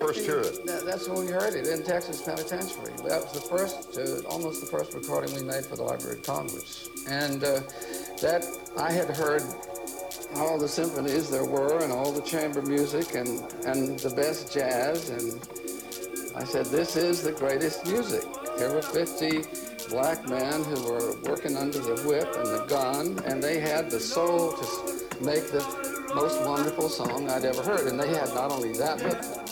First hear it. That, that's when we heard it in Texas Penitentiary. That was the first, uh, almost the first recording we made for the Library of Congress. And uh, that I had heard all the symphonies there were and all the chamber music and, and the best jazz. And I said, this is the greatest music. There were 50 black men who were working under the whip and the gun, and they had the soul to make the most wonderful song I'd ever heard. And they had not only that, but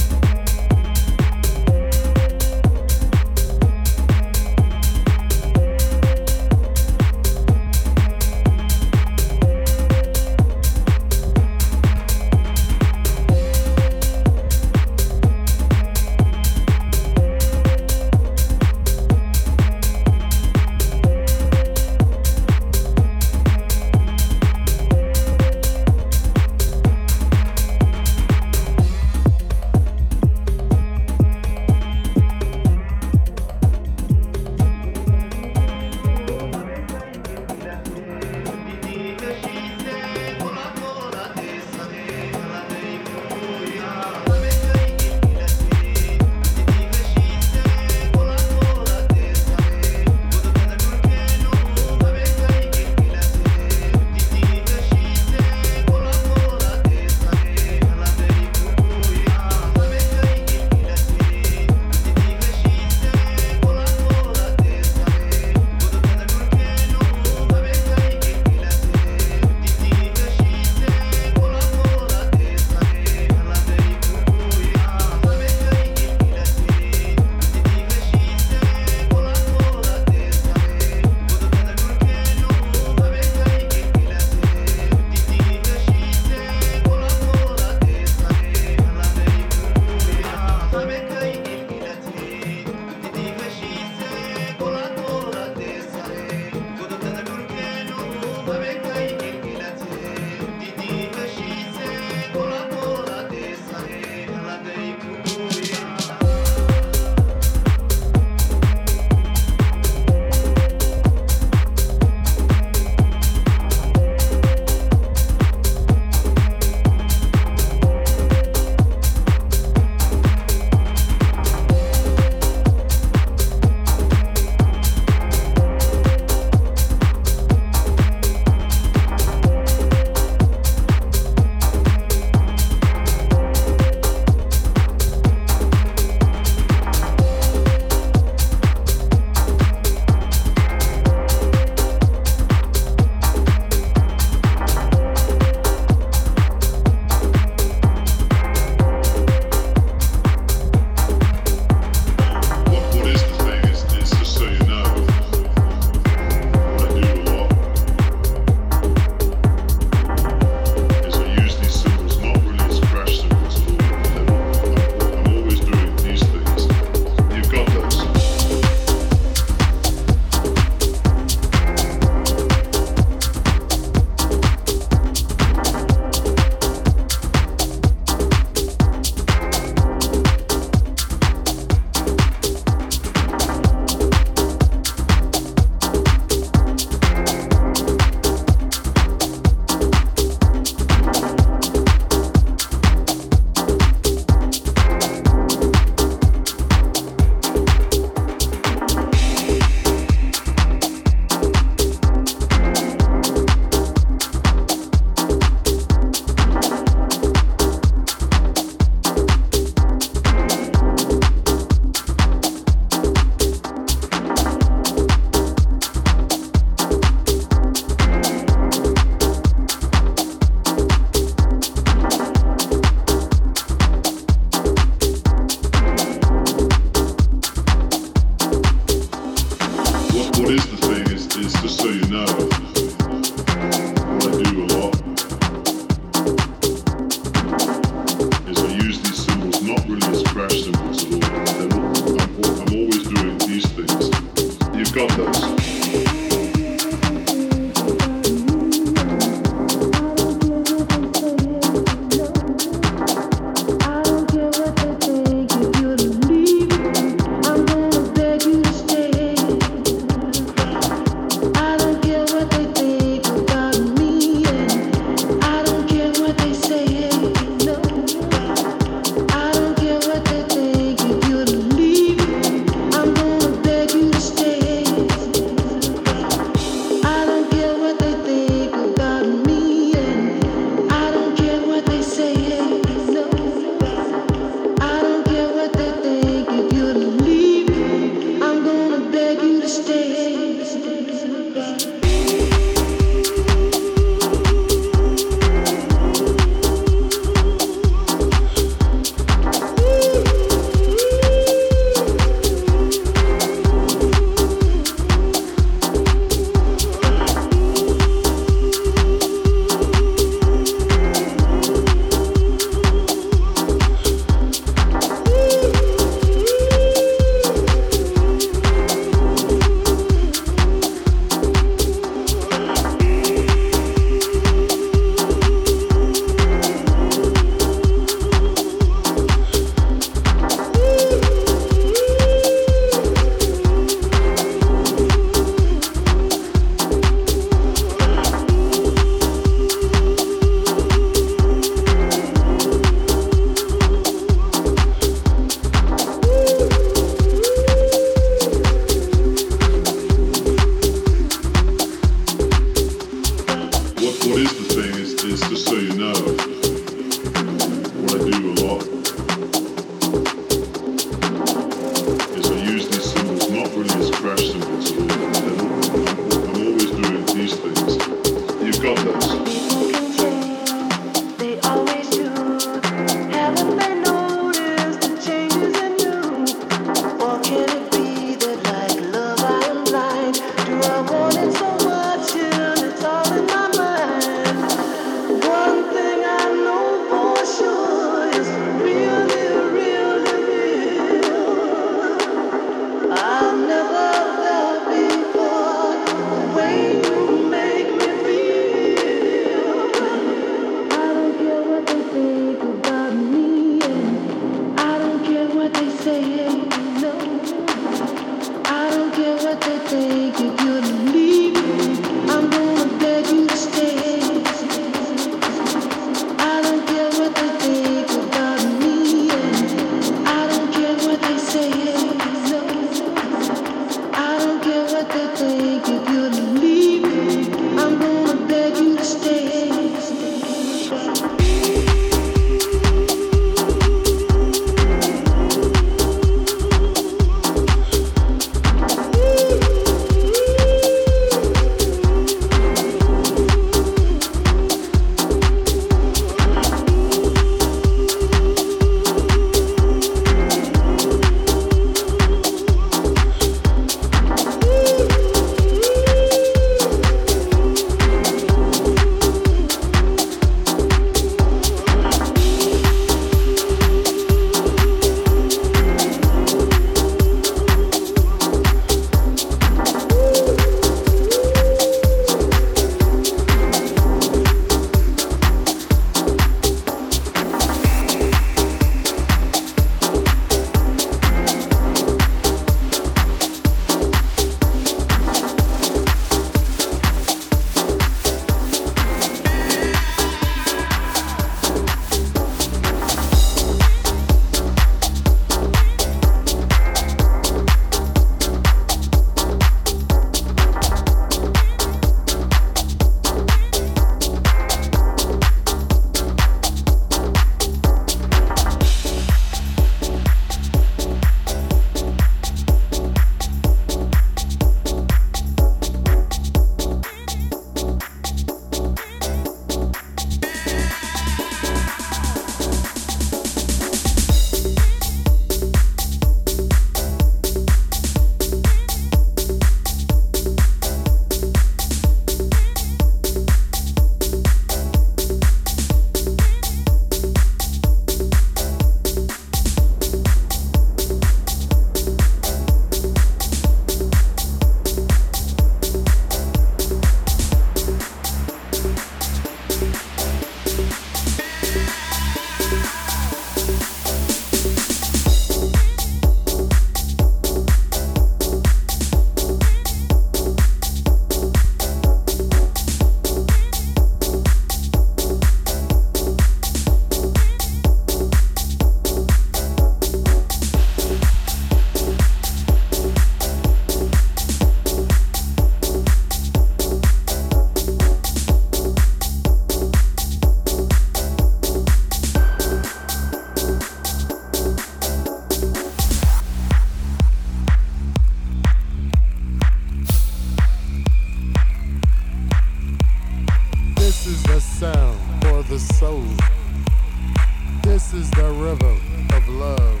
This is the river of love.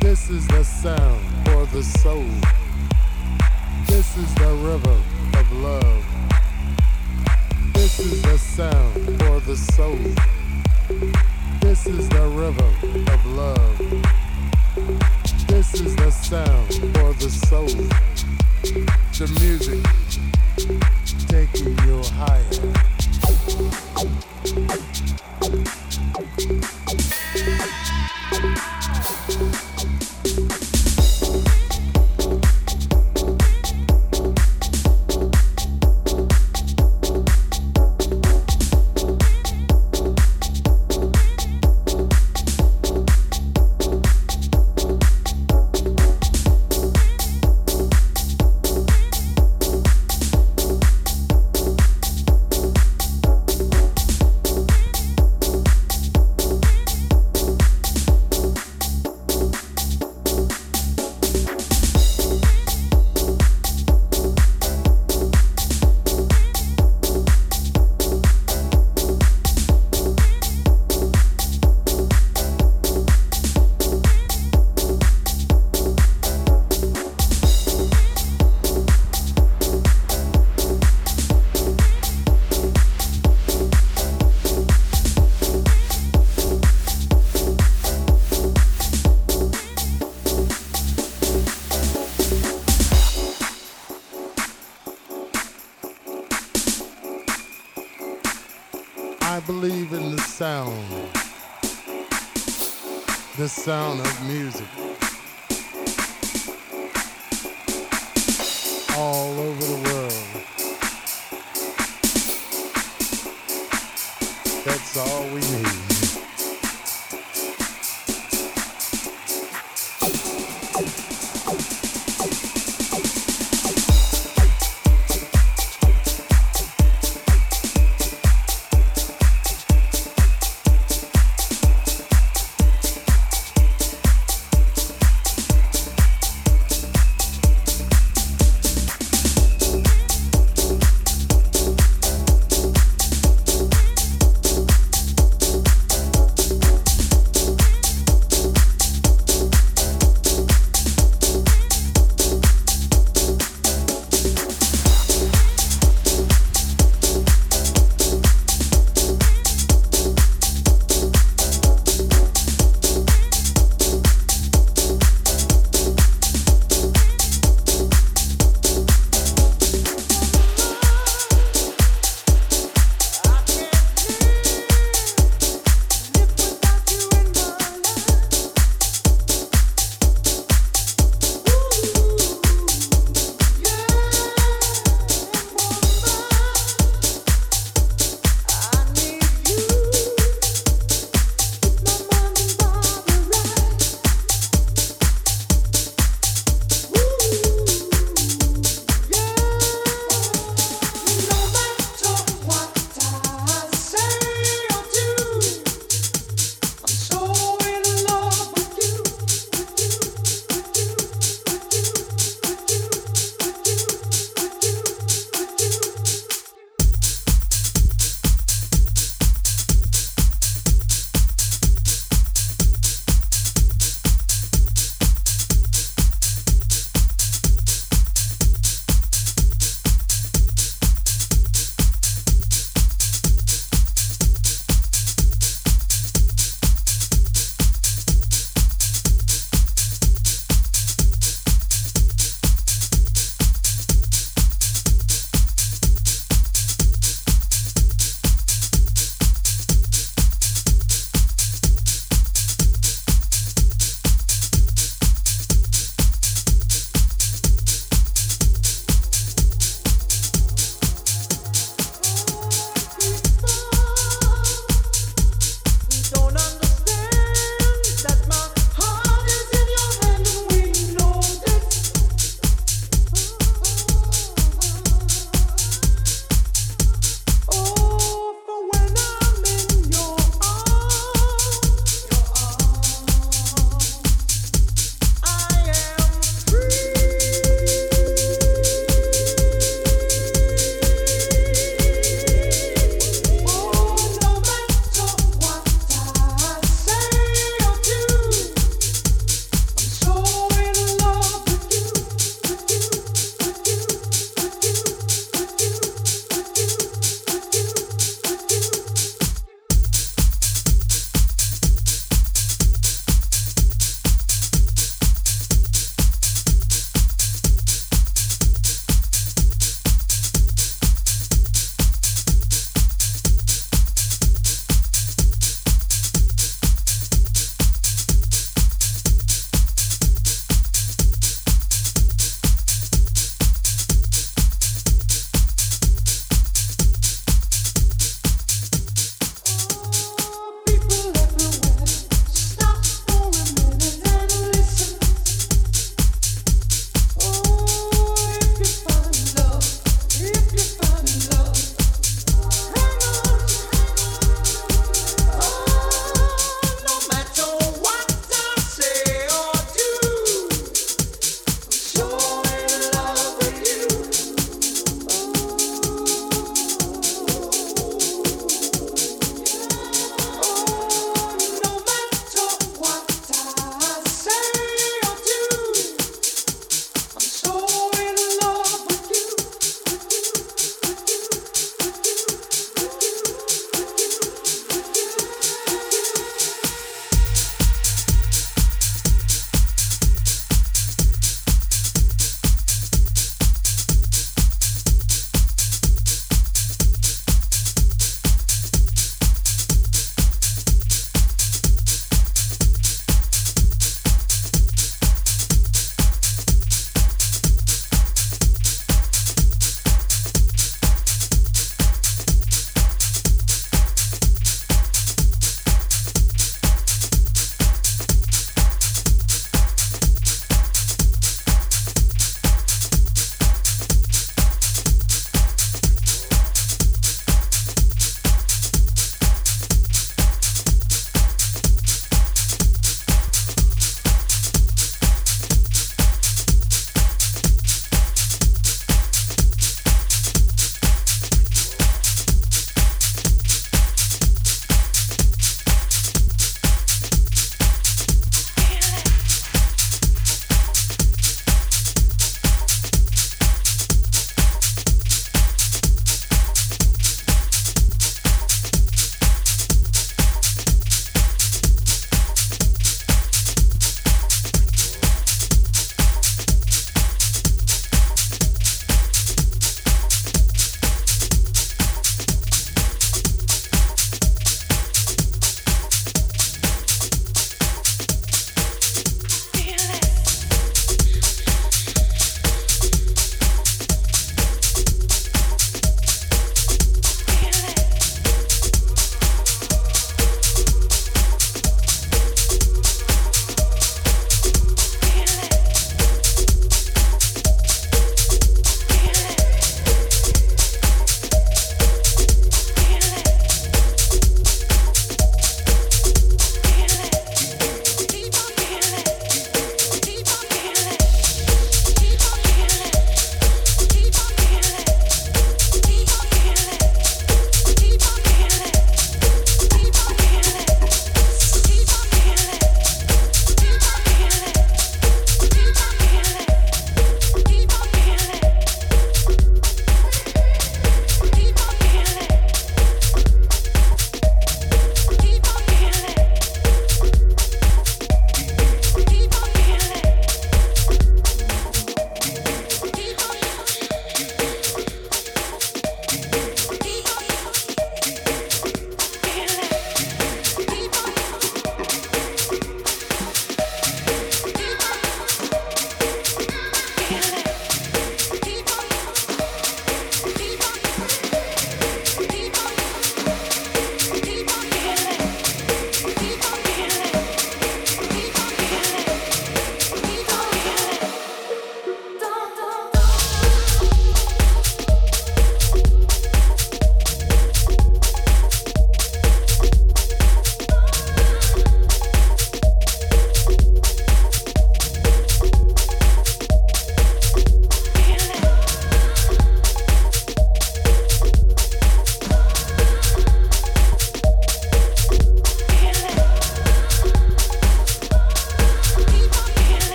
This is the sound for the soul. This is the river of love. This is the sound for the soul. This is the river of love. This is the sound for the soul. The music taking you higher. sound of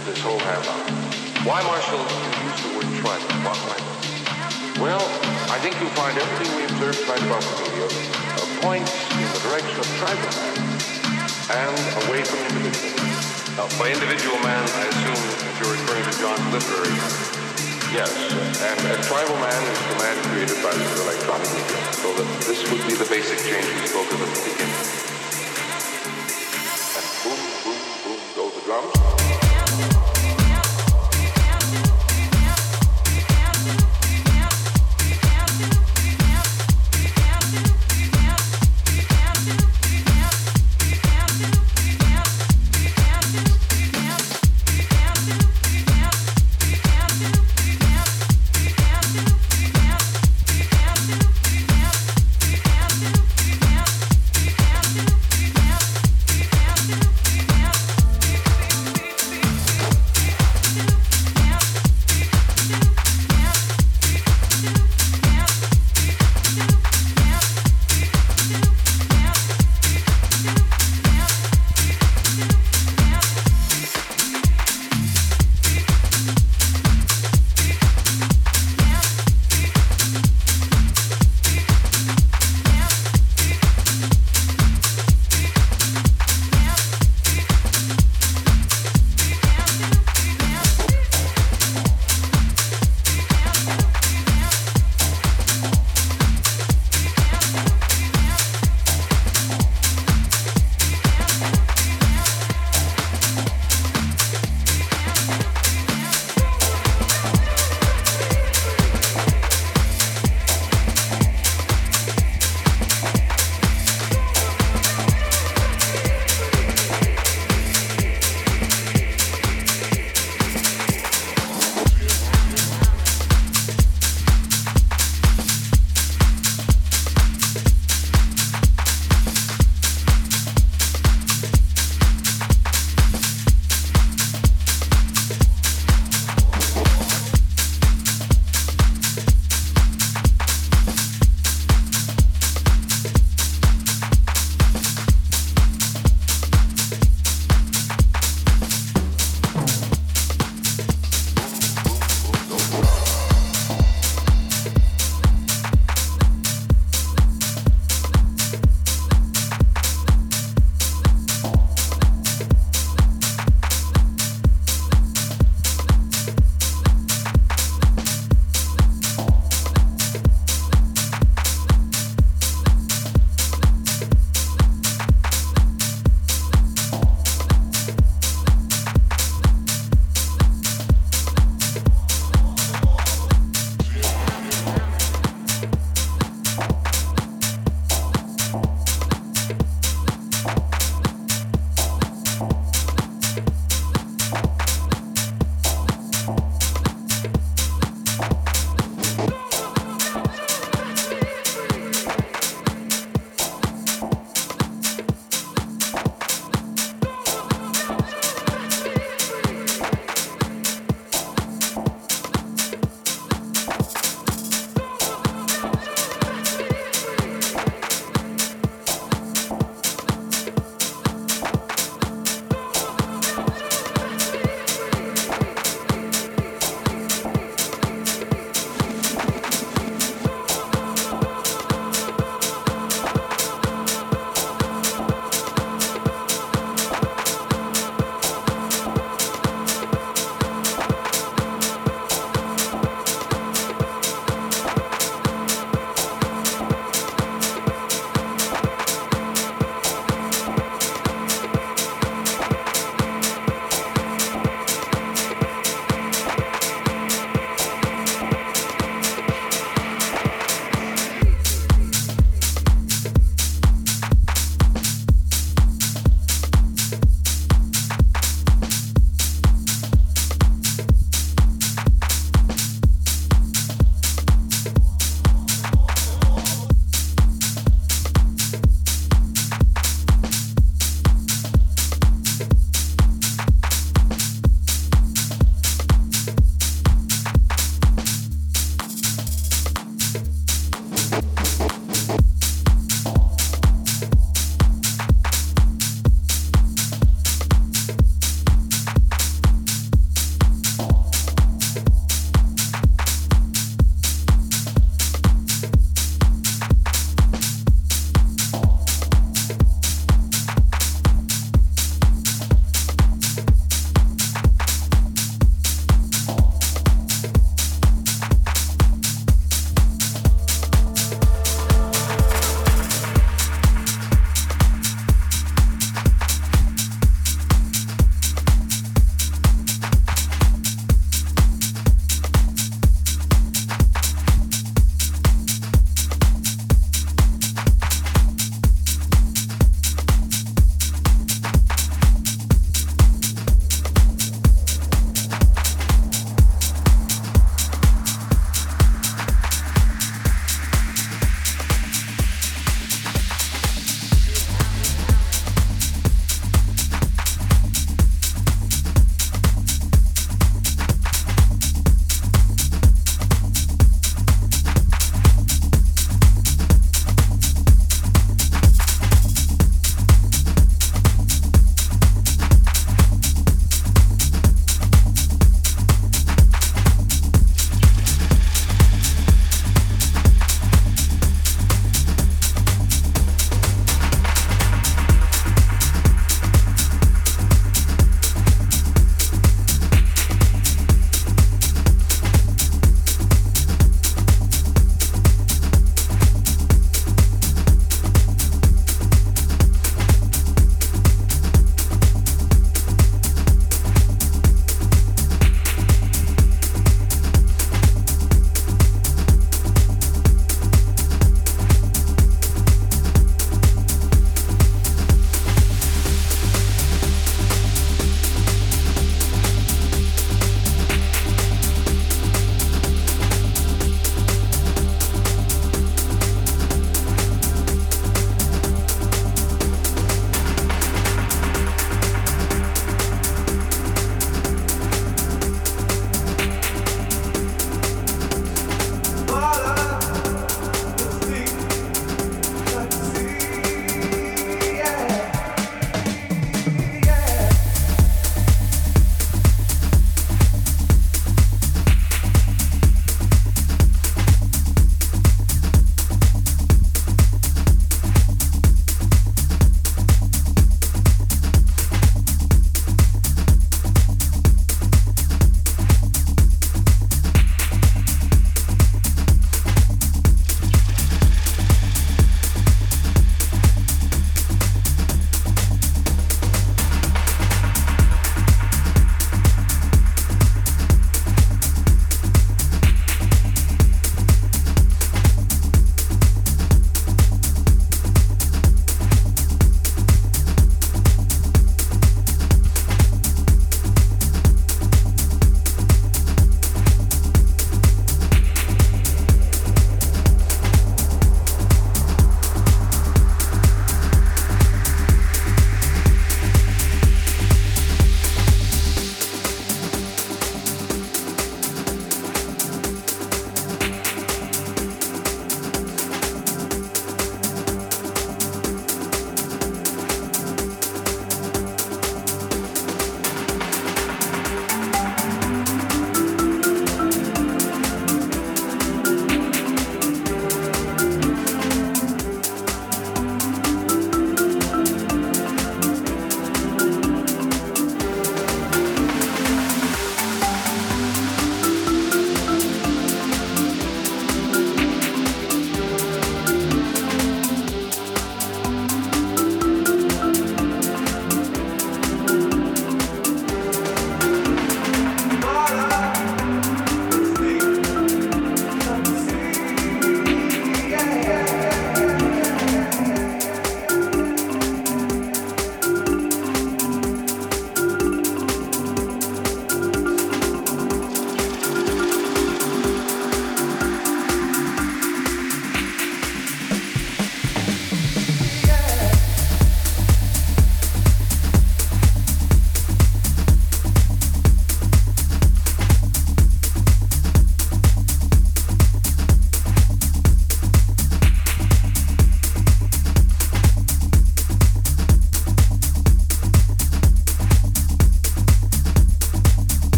of this whole half hour. Why, Marshall, do you use the word tribal? Why, why? Well, I think you'll find everything we observe tonight about the media uh, points in the direction of tribal man and away from individual. Now, by individual man, I assume that you're referring to John's literary. Yes, and a tribal man is the man created by the electronic media. So that this would be the basic change we spoke of at the beginning.